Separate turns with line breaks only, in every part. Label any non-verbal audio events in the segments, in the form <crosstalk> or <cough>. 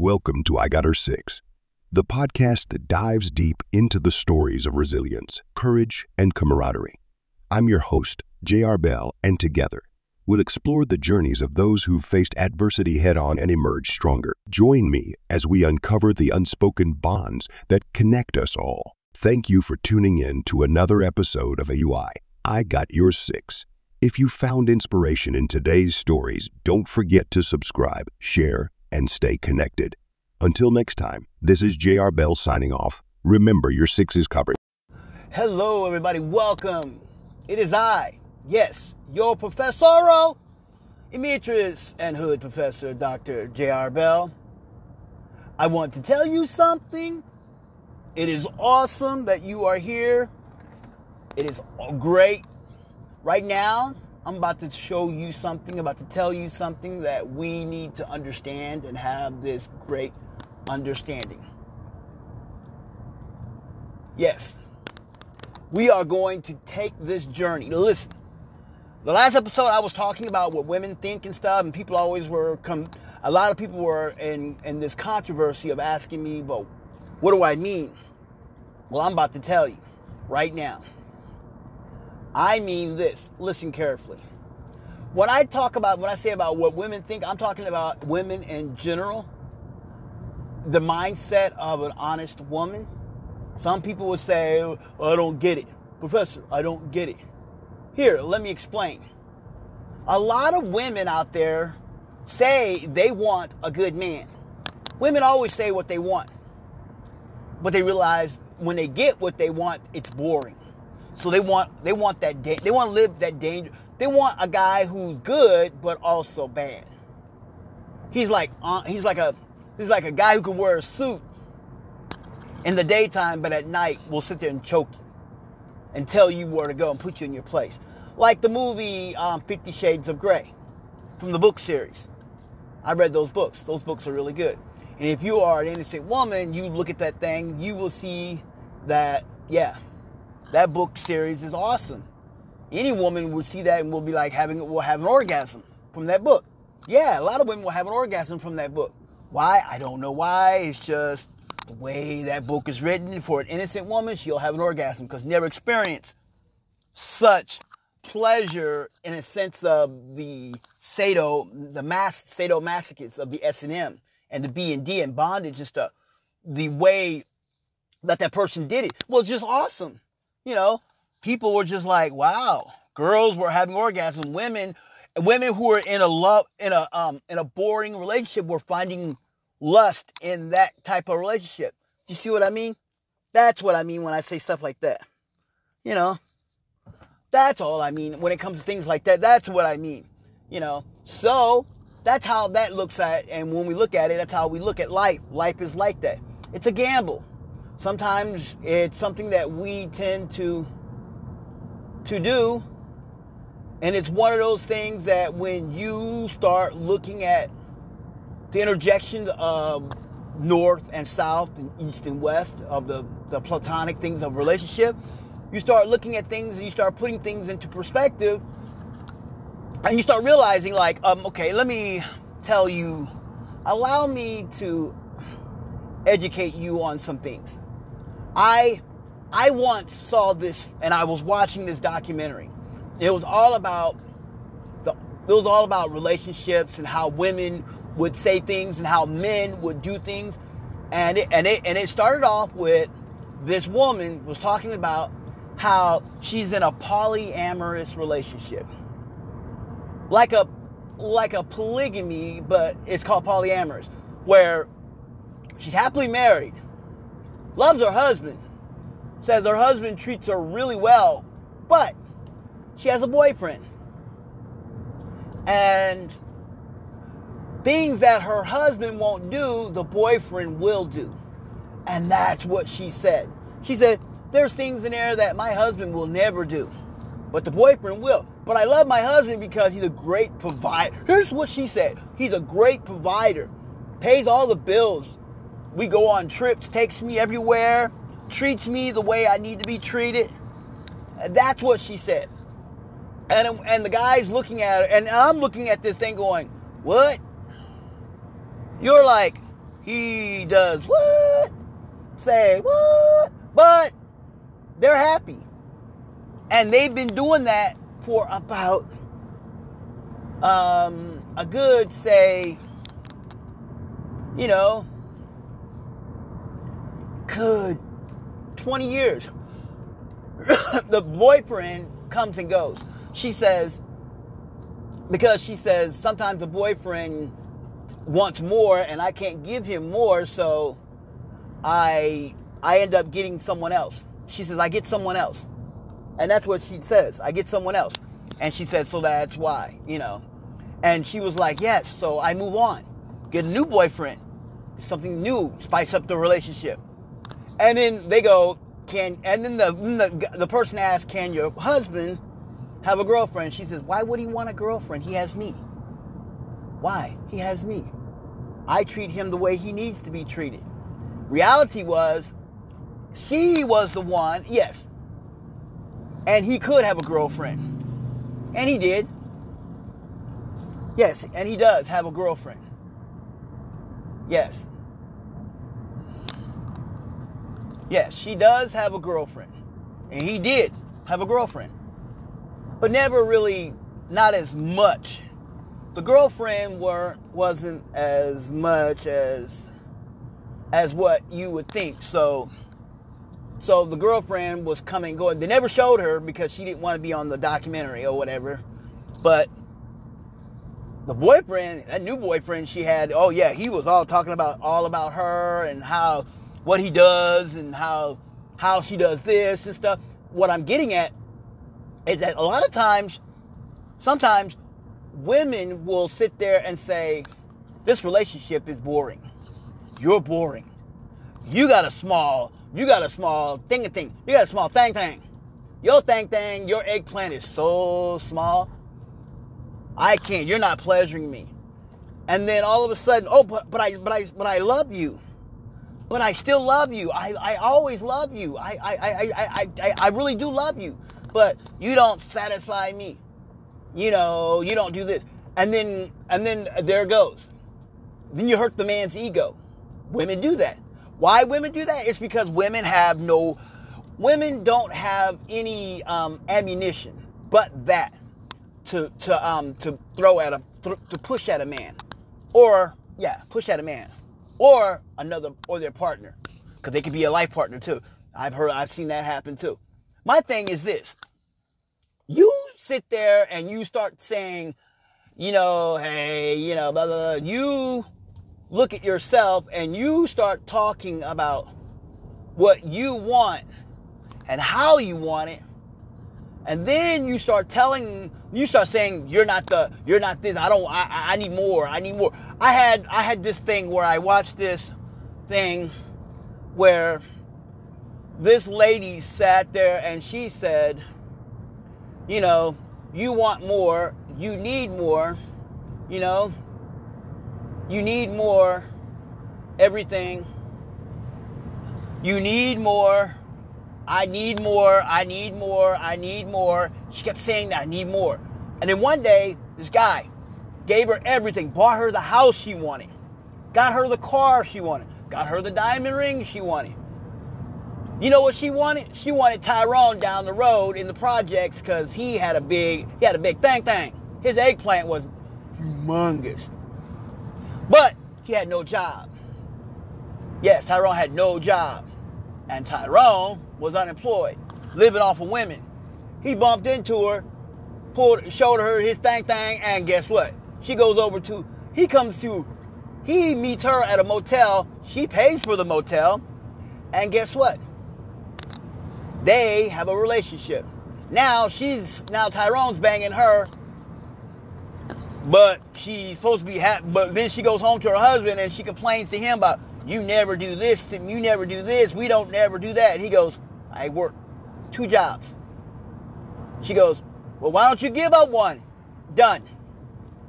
Welcome to I Got Your Six, the podcast that dives deep into the stories of resilience, courage, and camaraderie. I'm your host, J.R. Bell, and together, we'll explore the journeys of those who've faced adversity head on and emerged stronger. Join me as we uncover the unspoken bonds that connect us all. Thank you for tuning in to another episode of AUI. I Got Your Six. If you found inspiration in today's stories, don't forget to subscribe, share, and stay connected. Until next time, this is J.R. Bell signing off. Remember, your six is covered.
Hello, everybody. Welcome. It is I, yes, your Professor Emeritus and Hood Professor Dr. J.R. Bell. I want to tell you something. It is awesome that you are here. It is great. Right now, I'm about to show you something, about to tell you something that we need to understand and have this great understanding. Yes, we are going to take this journey. Listen, the last episode I was talking about what women think and stuff, and people always were come. A lot of people were in in this controversy of asking me, "But what do I mean?" Well, I'm about to tell you right now. I mean this. Listen carefully. When I talk about, when I say about what women think, I'm talking about women in general. The mindset of an honest woman. Some people will say, oh, I don't get it. Professor, I don't get it. Here, let me explain. A lot of women out there say they want a good man. Women always say what they want, but they realize when they get what they want, it's boring. So they want they want that da- they want to live that danger. They want a guy who's good but also bad. He's like uh, he's like a he's like a guy who can wear a suit in the daytime, but at night will sit there and choke you and tell you where to go and put you in your place. Like the movie um, Fifty Shades of Grey from the book series. I read those books. Those books are really good. And if you are an innocent woman, you look at that thing, you will see that, yeah, that book series is awesome. Any woman will see that and will be like having will have an orgasm from that book. Yeah, a lot of women will have an orgasm from that book. Why? I don't know why. It's just the way that book is written. For an innocent woman, she'll have an orgasm because never experienced such pleasure in a sense of the sado, the mass sadomasochists of the S and M and the B and D and bondage and stuff. The way that that person did it was just awesome you know, people were just like, wow, girls were having orgasms. Women, women who were in a love, in a, um, in a boring relationship were finding lust in that type of relationship. You see what I mean? That's what I mean when I say stuff like that. You know, that's all I mean when it comes to things like that. That's what I mean. You know, so that's how that looks at, and when we look at it, that's how we look at life. Life is like that. It's a gamble. Sometimes it's something that we tend to to do and it's one of those things that when you start looking at the interjection of north and south and east and west of the, the platonic things of relationship, you start looking at things and you start putting things into perspective and you start realizing like, um, okay, let me tell you, allow me to educate you on some things. I I once saw this and I was watching this documentary. It was all about the it was all about relationships and how women would say things and how men would do things. And it, and it and it started off with this woman was talking about how she's in a polyamorous relationship. Like a like a polygamy, but it's called polyamorous, where she's happily married loves her husband, says her husband treats her really well, but she has a boyfriend. And things that her husband won't do, the boyfriend will do. And that's what she said. She said, There's things in there that my husband will never do, but the boyfriend will. But I love my husband because he's a great provider. Here's what she said He's a great provider, pays all the bills, we go on trips, takes me everywhere, treats me the way I need to be treated. That's what she said. And, and the guy's looking at her, and I'm looking at this thing going, What? You're like, He does what? Say what? But they're happy. And they've been doing that for about um, a good, say, you know, good 20 years. <coughs> the boyfriend comes and goes. She says, because she says sometimes the boyfriend wants more and I can't give him more, so I I end up getting someone else. She says, I get someone else. And that's what she says. I get someone else. And she said, so that's why, you know. And she was like, yes, so I move on. Get a new boyfriend. Something new. Spice up the relationship. And then they go, can, and then the, the, the person asks, can your husband have a girlfriend? She says, why would he want a girlfriend? He has me. Why? He has me. I treat him the way he needs to be treated. Reality was, she was the one, yes. And he could have a girlfriend. And he did. Yes, and he does have a girlfriend. Yes. Yes, she does have a girlfriend. And he did have a girlfriend. But never really, not as much. The girlfriend were wasn't as much as as what you would think. So so the girlfriend was coming going. They never showed her because she didn't want to be on the documentary or whatever. But the boyfriend, that new boyfriend she had, oh yeah, he was all talking about all about her and how what he does and how how she does this and stuff. What I'm getting at is that a lot of times, sometimes women will sit there and say, This relationship is boring. You're boring. You got a small, you got a small thing a thing. You got a small thing thing. Your thing thing, your eggplant is so small. I can't. You're not pleasuring me. And then all of a sudden, oh, but but I but I but I love you. But I still love you. I, I always love you. I, I, I, I, I, I really do love you. But you don't satisfy me. You know, you don't do this. And then and then there it goes. Then you hurt the man's ego. Women do that. Why women do that? It's because women have no women don't have any um, ammunition but that to to um to throw at a to push at a man, or yeah, push at a man, or another or their partner, because they could be a life partner too. I've heard I've seen that happen too. My thing is this: you sit there and you start saying, you know, hey, you know, blah blah. blah. You look at yourself and you start talking about what you want and how you want it and then you start telling you start saying you're not the you're not this i don't i i need more i need more i had i had this thing where i watched this thing where this lady sat there and she said you know you want more you need more you know you need more everything you need more I need more, I need more, I need more. She kept saying that, I need more. And then one day, this guy gave her everything, bought her the house she wanted, got her the car she wanted, got her the diamond ring she wanted. You know what she wanted? She wanted Tyrone down the road in the projects because he had a big, he had a big thing thing. His eggplant was humongous. But he had no job. Yes, Tyrone had no job. And Tyrone was unemployed, living off of women. He bumped into her, pulled, showed her his thing thing, and guess what? She goes over to, he comes to, he meets her at a motel. She pays for the motel. And guess what? They have a relationship. Now she's, now Tyrone's banging her, but she's supposed to be happy. But then she goes home to her husband and she complains to him about, you never do this, to, you never do this, we don't never do that. And he goes, I work two jobs. She goes, Well, why don't you give up one? Done.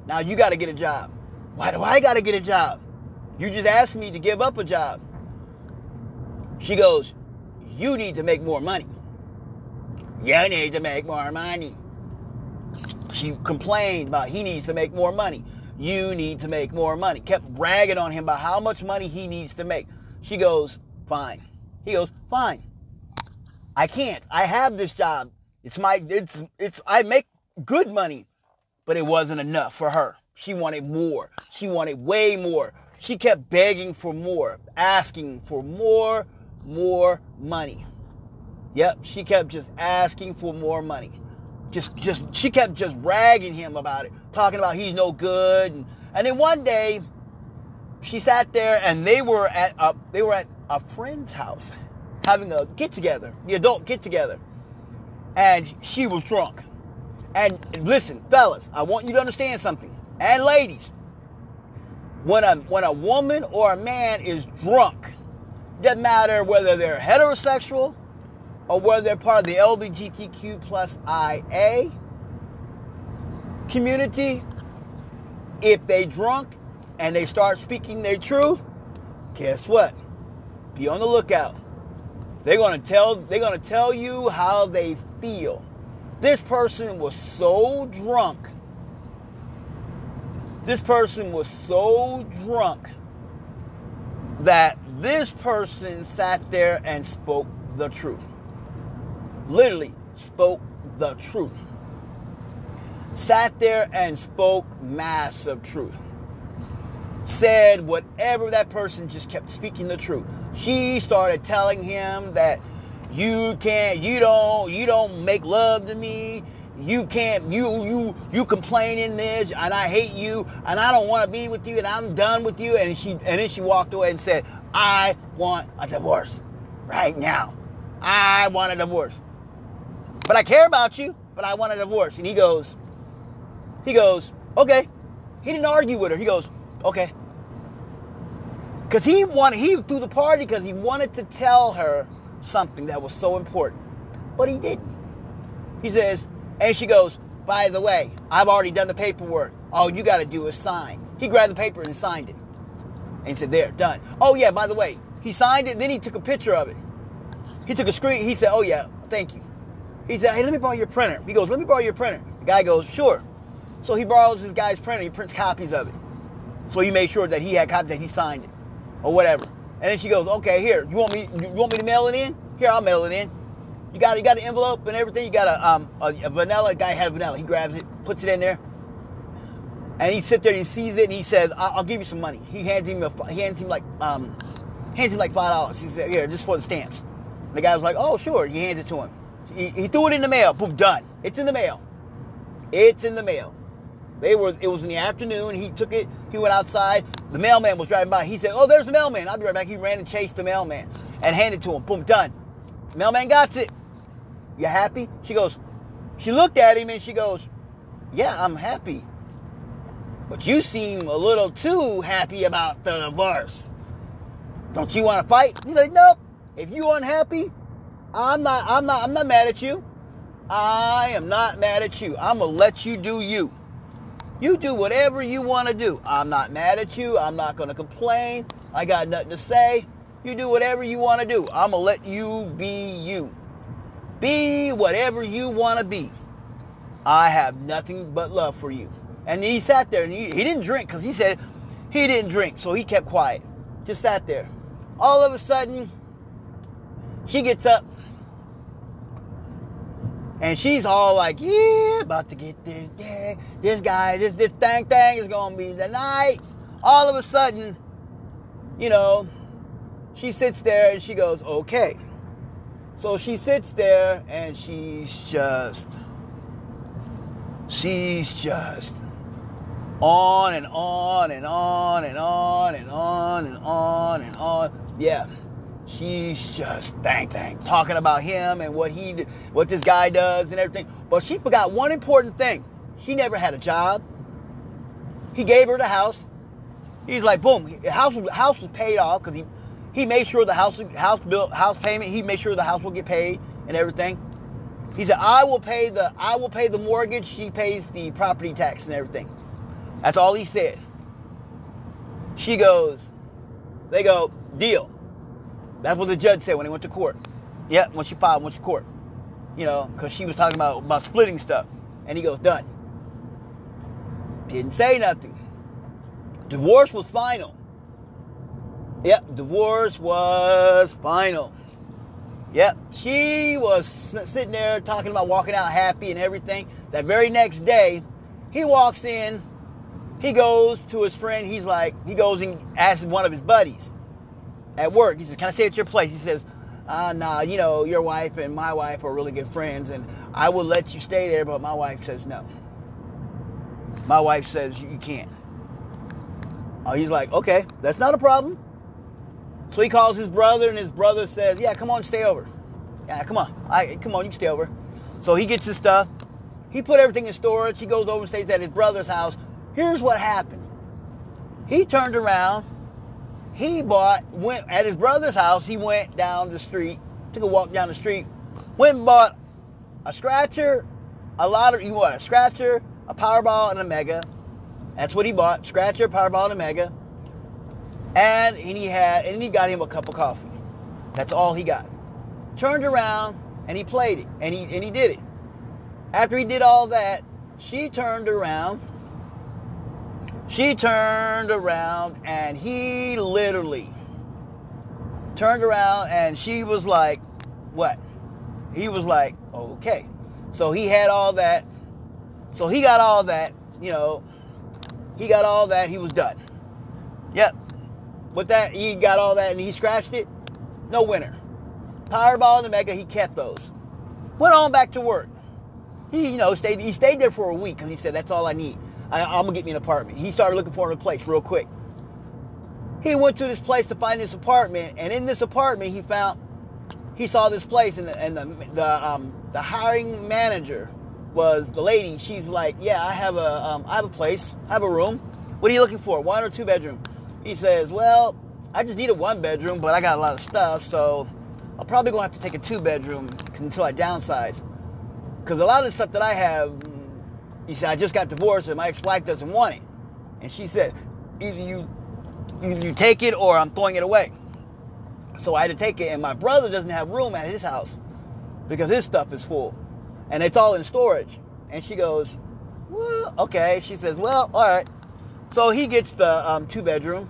Now you got to get a job. Why do I got to get a job? You just asked me to give up a job. She goes, You need to make more money. You need to make more money. She complained about he needs to make more money. You need to make more money. Kept bragging on him about how much money he needs to make. She goes, Fine. He goes, Fine. I can't. I have this job. It's my it's it's I make good money, but it wasn't enough for her. She wanted more. She wanted way more. She kept begging for more, asking for more, more money. Yep, she kept just asking for more money. Just just she kept just ragging him about it, talking about he's no good. And, and then one day she sat there and they were at a, they were at a friend's house having a get together, the adult get together. And she was drunk. And listen, fellas, I want you to understand something. And ladies, when a when a woman or a man is drunk, doesn't matter whether they're heterosexual or whether they're part of the LGBTQ plus IA community, if they drunk and they start speaking their truth, guess what? Be on the lookout. They're gonna tell they're gonna tell you how they feel. This person was so drunk. This person was so drunk that this person sat there and spoke the truth. Literally spoke the truth. Sat there and spoke massive truth. Said whatever that person just kept speaking the truth. She started telling him that you can't, you don't, you don't make love to me. You can't, you, you, you complaining this, and I hate you, and I don't want to be with you, and I'm done with you. And she, and then she walked away and said, I want a divorce right now. I want a divorce. But I care about you, but I want a divorce. And he goes, he goes, okay. He didn't argue with her. He goes, okay. Because he wanted, he threw the party because he wanted to tell her something that was so important. But he didn't. He says, and she goes, by the way, I've already done the paperwork. All you got to do is sign. He grabbed the paper and signed it. And said, there, done. Oh, yeah, by the way, he signed it, then he took a picture of it. He took a screen. He said, oh, yeah, thank you. He said, hey, let me borrow your printer. He goes, let me borrow your printer. The guy goes, sure. So he borrows this guy's printer. He prints copies of it. So he made sure that he had copies that he signed it or whatever. And then she goes, okay, here, you want me, you want me to mail it in? Here, I'll mail it in. You got, you got an envelope and everything. You got a, um, a, a vanilla. guy had a vanilla. He grabs it, puts it in there, and he sits there and he sees it and he says, I'll, I'll give you some money. He hands him, a, he hands him like, um, hands him like five dollars. He said, here, just for the stamps. And the guy was like, oh, sure. He hands it to him. He, he threw it in the mail. Boom, done. It's in the mail. It's in the mail. They were. It was in the afternoon. He took it. He went outside. The mailman was driving by. He said, "Oh, there's the mailman. I'll be right back." He ran and chased the mailman and handed to him. Boom, done. mailman got it. You happy? She goes. She looked at him and she goes, "Yeah, I'm happy." But you seem a little too happy about the divorce. Don't you want to fight? He's like, "Nope. If you unhappy, I'm not. I'm not. I'm not mad at you. I am not mad at you. I'm gonna let you do you." You do whatever you want to do. I'm not mad at you. I'm not going to complain. I got nothing to say. You do whatever you want to do. I'm going to let you be you. Be whatever you want to be. I have nothing but love for you. And he sat there and he, he didn't drink because he said he didn't drink. So he kept quiet. Just sat there. All of a sudden, she gets up and she's all like, yeah, about to get this, yeah, this guy, this this thing thing is gonna be the night. All of a sudden, you know, she sits there and she goes, okay. So she sits there and she's just, she's just on and on and on and on and on and on and on. Yeah she's just dang dang talking about him and what he what this guy does and everything. But she forgot one important thing. She never had a job. He gave her the house. He's like boom house house was paid off because he he made sure the house house bill house payment he made sure the house will get paid and everything. He said i will pay the i will pay the mortgage. She pays the property tax and everything. That's all he said. She goes they go deal that's what the judge said when he went to court. Yep, when she filed, went to court. You know, because she was talking about, about splitting stuff. And he goes, done. Didn't say nothing. Divorce was final. Yep, divorce was final. Yep, she was sitting there talking about walking out happy and everything. That very next day, he walks in, he goes to his friend. He's like, he goes and asks one of his buddies at work. He says, Can I stay at your place? He says, uh, Nah, you know, your wife and my wife are really good friends, and I will let you stay there, but my wife says no. My wife says you can't. Oh, he's like, Okay, that's not a problem. So he calls his brother, and his brother says, "Yeah, come on, stay over. Yeah, come on. I come on, you can stay over." So he gets his stuff. He put everything in storage. He goes over and stays at his brother's house. Here's what happened. He turned around. He bought went at his brother's house. He went down the street, took a walk down the street, went and bought a scratcher, a lot of you want a scratcher, a Powerball, and a Mega. That's what he bought: scratcher, Powerball, and a Mega and he had and he got him a cup of coffee. That's all he got. Turned around and he played it and he and he did it. After he did all that, she turned around. She turned around and he literally turned around and she was like, "What?" He was like, "Okay." So he had all that. So he got all that, you know, he got all that, he was done. Yep, with that, he got all that and he scratched it. No winner. Powerball and the Mega, he kept those. Went on back to work. He, you know, stayed. He stayed there for a week because he said, "That's all I need. I, I'm gonna get me an apartment." He started looking for a place real quick. He went to this place to find this apartment, and in this apartment, he found he saw this place, and the and the the, um, the hiring manager was the lady. She's like, "Yeah, I have a um, I have a place. I have a room. What are you looking for? One or two bedroom?" He says, Well, I just need a one bedroom, but I got a lot of stuff, so I'm probably gonna have to take a two bedroom until I downsize. Because a lot of the stuff that I have, he said, I just got divorced and my ex wife doesn't want it. And she said, Either you, either you take it or I'm throwing it away. So I had to take it, and my brother doesn't have room at his house because his stuff is full and it's all in storage. And she goes, Well, okay. She says, Well, all right. So he gets the um, two bedroom,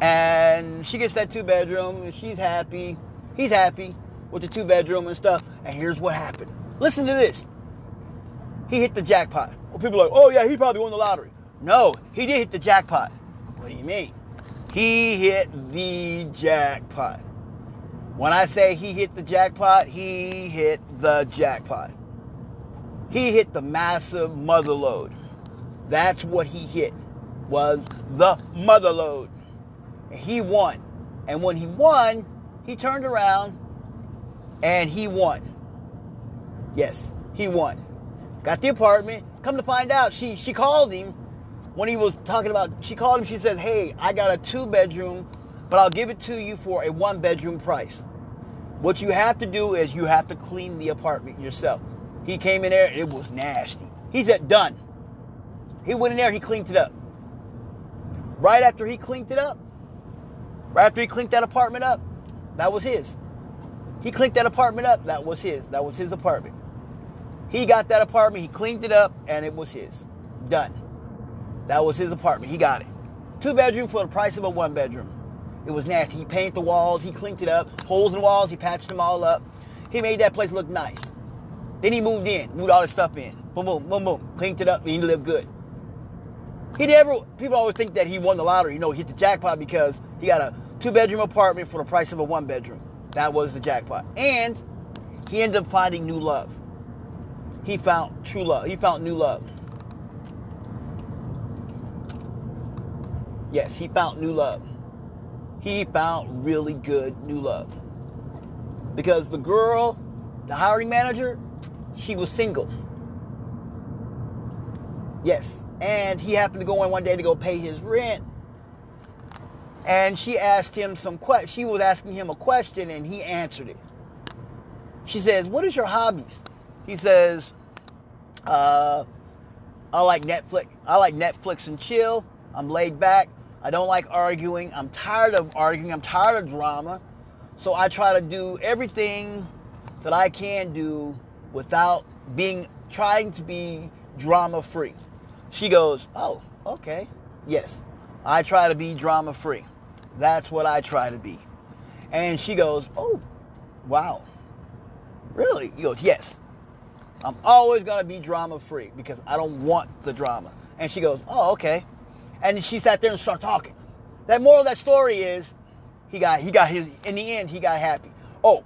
and she gets that two bedroom, and she's happy. He's happy with the two bedroom and stuff. And here's what happened. Listen to this. He hit the jackpot. Well, people are like, oh yeah, he probably won the lottery. No, he did hit the jackpot. What do you mean? He hit the jackpot. When I say he hit the jackpot, he hit the jackpot. He hit the massive mother load. That's what he hit was the mother load. And He won. And when he won, he turned around and he won. Yes, he won. Got the apartment. Come to find out, she she called him when he was talking about she called him, she says, Hey, I got a two bedroom, but I'll give it to you for a one bedroom price. What you have to do is you have to clean the apartment yourself. He came in there, it was nasty. He said, Done. He went in there, he cleaned it up. Right after he cleaned it up, right after he cleaned that apartment up, that was his. He cleaned that apartment up, that was his. That was his apartment. He got that apartment, he cleaned it up, and it was his. Done. That was his apartment. He got it. Two bedroom for the price of a one bedroom. It was nasty. He painted the walls, he cleaned it up, holes in the walls, he patched them all up. He made that place look nice. Then he moved in, moved all his stuff in. Boom, boom, boom, boom. Cleaned it up, he lived good. He never. People always think that he won the lottery. You know, he hit the jackpot because he got a two-bedroom apartment for the price of a one-bedroom. That was the jackpot, and he ended up finding new love. He found true love. He found new love. Yes, he found new love. He found really good new love. Because the girl, the hiring manager, she was single. Yes, and he happened to go in one day to go pay his rent. And she asked him some que- she was asking him a question and he answered it. She says, "What is your hobbies?" He says, uh, "I like Netflix. I like Netflix and chill. I'm laid back. I don't like arguing. I'm tired of arguing. I'm tired of drama. So I try to do everything that I can do without being trying to be drama free." She goes, Oh, okay. Yes. I try to be drama free. That's what I try to be. And she goes, Oh, wow. Really? He goes, Yes. I'm always going to be drama free because I don't want the drama. And she goes, Oh, okay. And she sat there and started talking. That moral of that story is he got he got his in the end he got happy. Oh,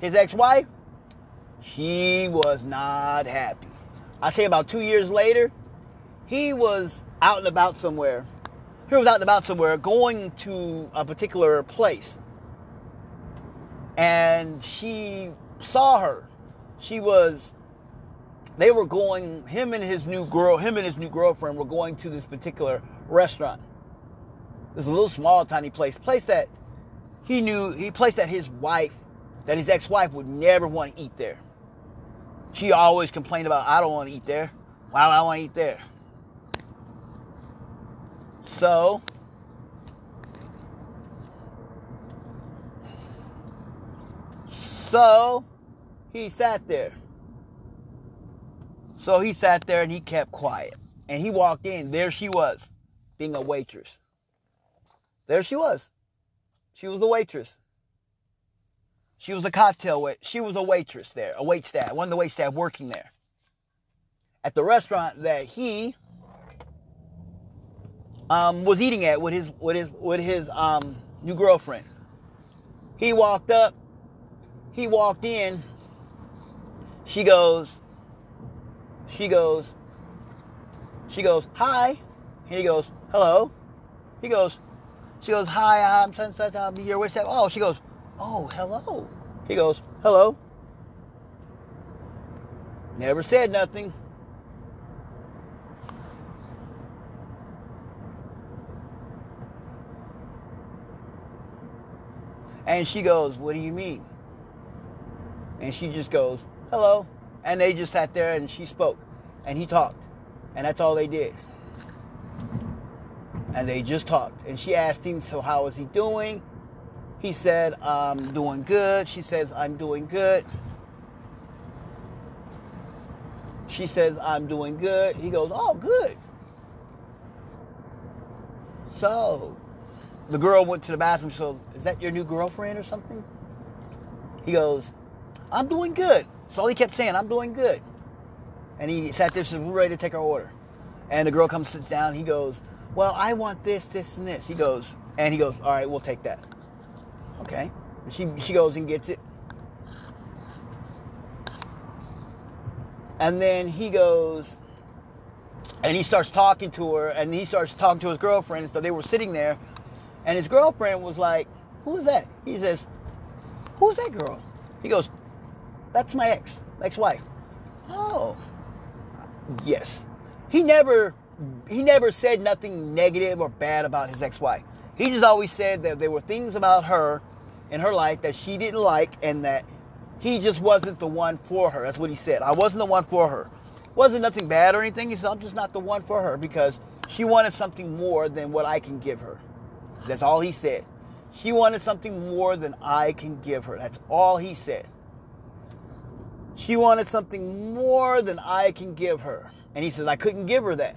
his ex-wife, she was not happy. I say about two years later, he was out and about somewhere. He was out and about somewhere going to a particular place. And she saw her. She was they were going him and his new girl, him and his new girlfriend were going to this particular restaurant. A little small, tiny place, place that he knew, he placed that his wife, that his ex-wife would never want to eat there. She always complained about, I don't want to eat there. Why would I want to eat there? So, so he sat there. So he sat there and he kept quiet. And he walked in. There she was, being a waitress. There she was. She was a waitress. She was a cocktail wait. She was a waitress there, a wait staff, one of the wait staff working there. At the restaurant that he um, was eating at with his with his with his um, new girlfriend. He walked up. He walked in. She goes. She goes. She goes, hi. He goes, hello. He goes, she goes, hi, I'm Sunset, I'll be your staff. Oh, she goes, oh, hello. He goes, hello. Never said nothing. And she goes, What do you mean? And she just goes, Hello. And they just sat there and she spoke. And he talked. And that's all they did and they just talked. And she asked him, So, how is he doing? He said, I'm doing good. She says, I'm doing good. She says, I'm doing good. He goes, Oh, good. So, the girl went to the bathroom. So, is that your new girlfriend or something? He goes, I'm doing good. So all he kept saying, I'm doing good. And he sat there, and said, We're ready to take our order. And the girl comes, sits down. He goes, well, I want this, this, and this. He goes, and he goes, all right, we'll take that. Okay. And she, she goes and gets it. And then he goes, and he starts talking to her, and he starts talking to his girlfriend. So they were sitting there, and his girlfriend was like, Who is that? He says, Who's that girl? He goes, That's my ex, ex wife. Oh, yes. He never he never said nothing negative or bad about his ex-wife. He just always said that there were things about her in her life that she didn't like and that he just wasn't the one for her. That's what he said. I wasn't the one for her. Wasn't nothing bad or anything. He said, I'm just not the one for her because she wanted something more than what I can give her. That's all he said. She wanted something more than I can give her. That's all he said. She wanted something more than I can give her. And he says, I couldn't give her that.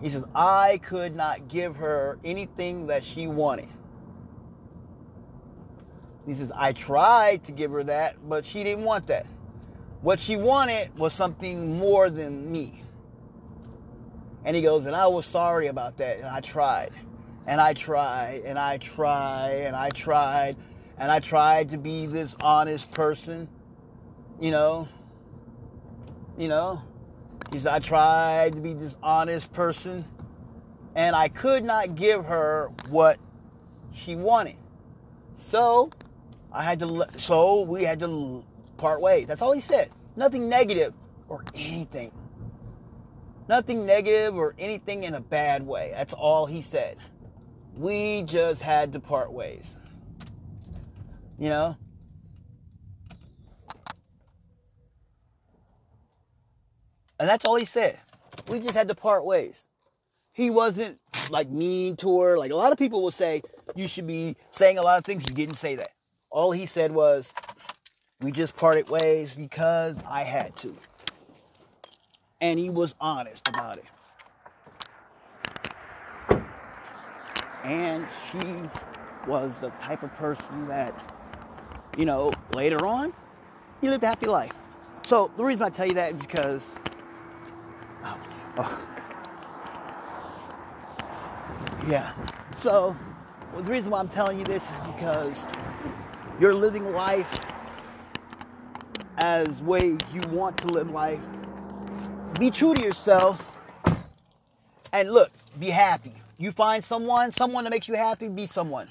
He says, I could not give her anything that she wanted. He says, I tried to give her that, but she didn't want that. What she wanted was something more than me. And he goes, and I was sorry about that. And I tried. And I tried. And I tried. And I tried. And I tried to be this honest person. You know? You know? He said, I tried to be this honest person and I could not give her what she wanted. So I had to, so we had to part ways. That's all he said. Nothing negative or anything. Nothing negative or anything in a bad way. That's all he said. We just had to part ways. You know? And that's all he said. We just had to part ways. He wasn't like mean to her. Like a lot of people will say, you should be saying a lot of things. He didn't say that. All he said was, we just parted ways because I had to. And he was honest about it. And she was the type of person that you know, later on, you lived a happy life. So the reason I tell you that is because, oh, oh. yeah. So well, the reason why I'm telling you this is because you're living life as way you want to live life. Be true to yourself. And look, be happy. You find someone, someone that makes you happy, be someone.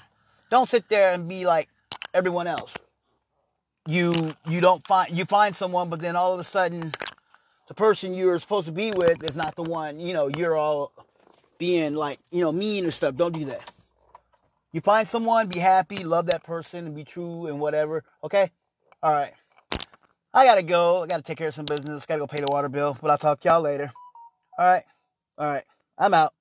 Don't sit there and be like everyone else. You you don't find you find someone, but then all of a sudden the person you're supposed to be with is not the one. You know, you're all being like, you know, mean or stuff. Don't do that. You find someone, be happy, love that person, and be true and whatever. Okay? All right. I gotta go. I gotta take care of some business. Gotta go pay the water bill. But I'll talk to y'all later. All right. All right. I'm out.